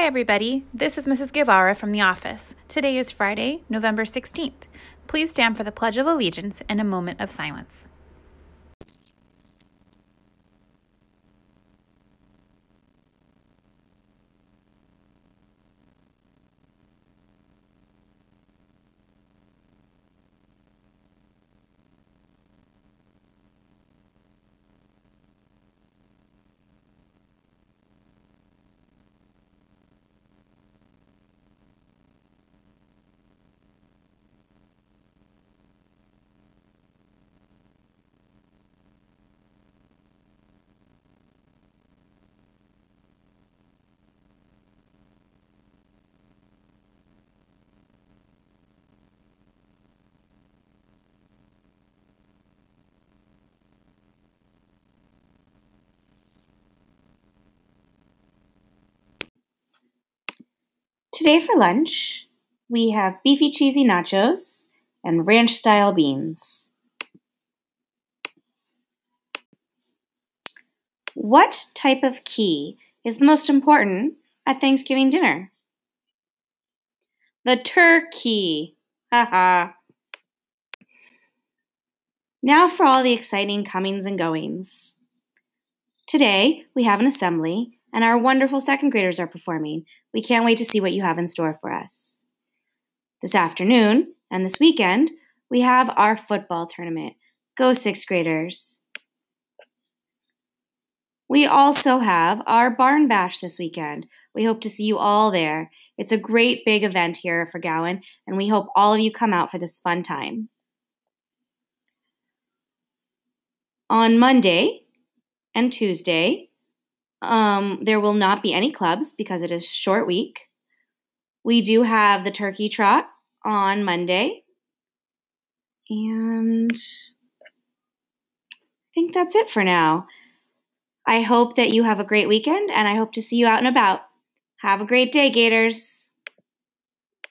Hi, everybody. This is Mrs. Guevara from the office. Today is Friday, November 16th. Please stand for the Pledge of Allegiance and a moment of silence. Today for lunch, we have beefy cheesy nachos and ranch style beans. What type of key is the most important at Thanksgiving dinner? The turkey. Haha. now for all the exciting comings and goings. Today, we have an assembly and our wonderful second graders are performing. We can't wait to see what you have in store for us. This afternoon and this weekend, we have our football tournament. Go, sixth graders. We also have our barn bash this weekend. We hope to see you all there. It's a great big event here for Gowan, and we hope all of you come out for this fun time. On Monday and Tuesday, um, there will not be any clubs because it is short week. We do have the turkey trot on Monday. And I think that's it for now. I hope that you have a great weekend and I hope to see you out and about. Have a great day, Gators.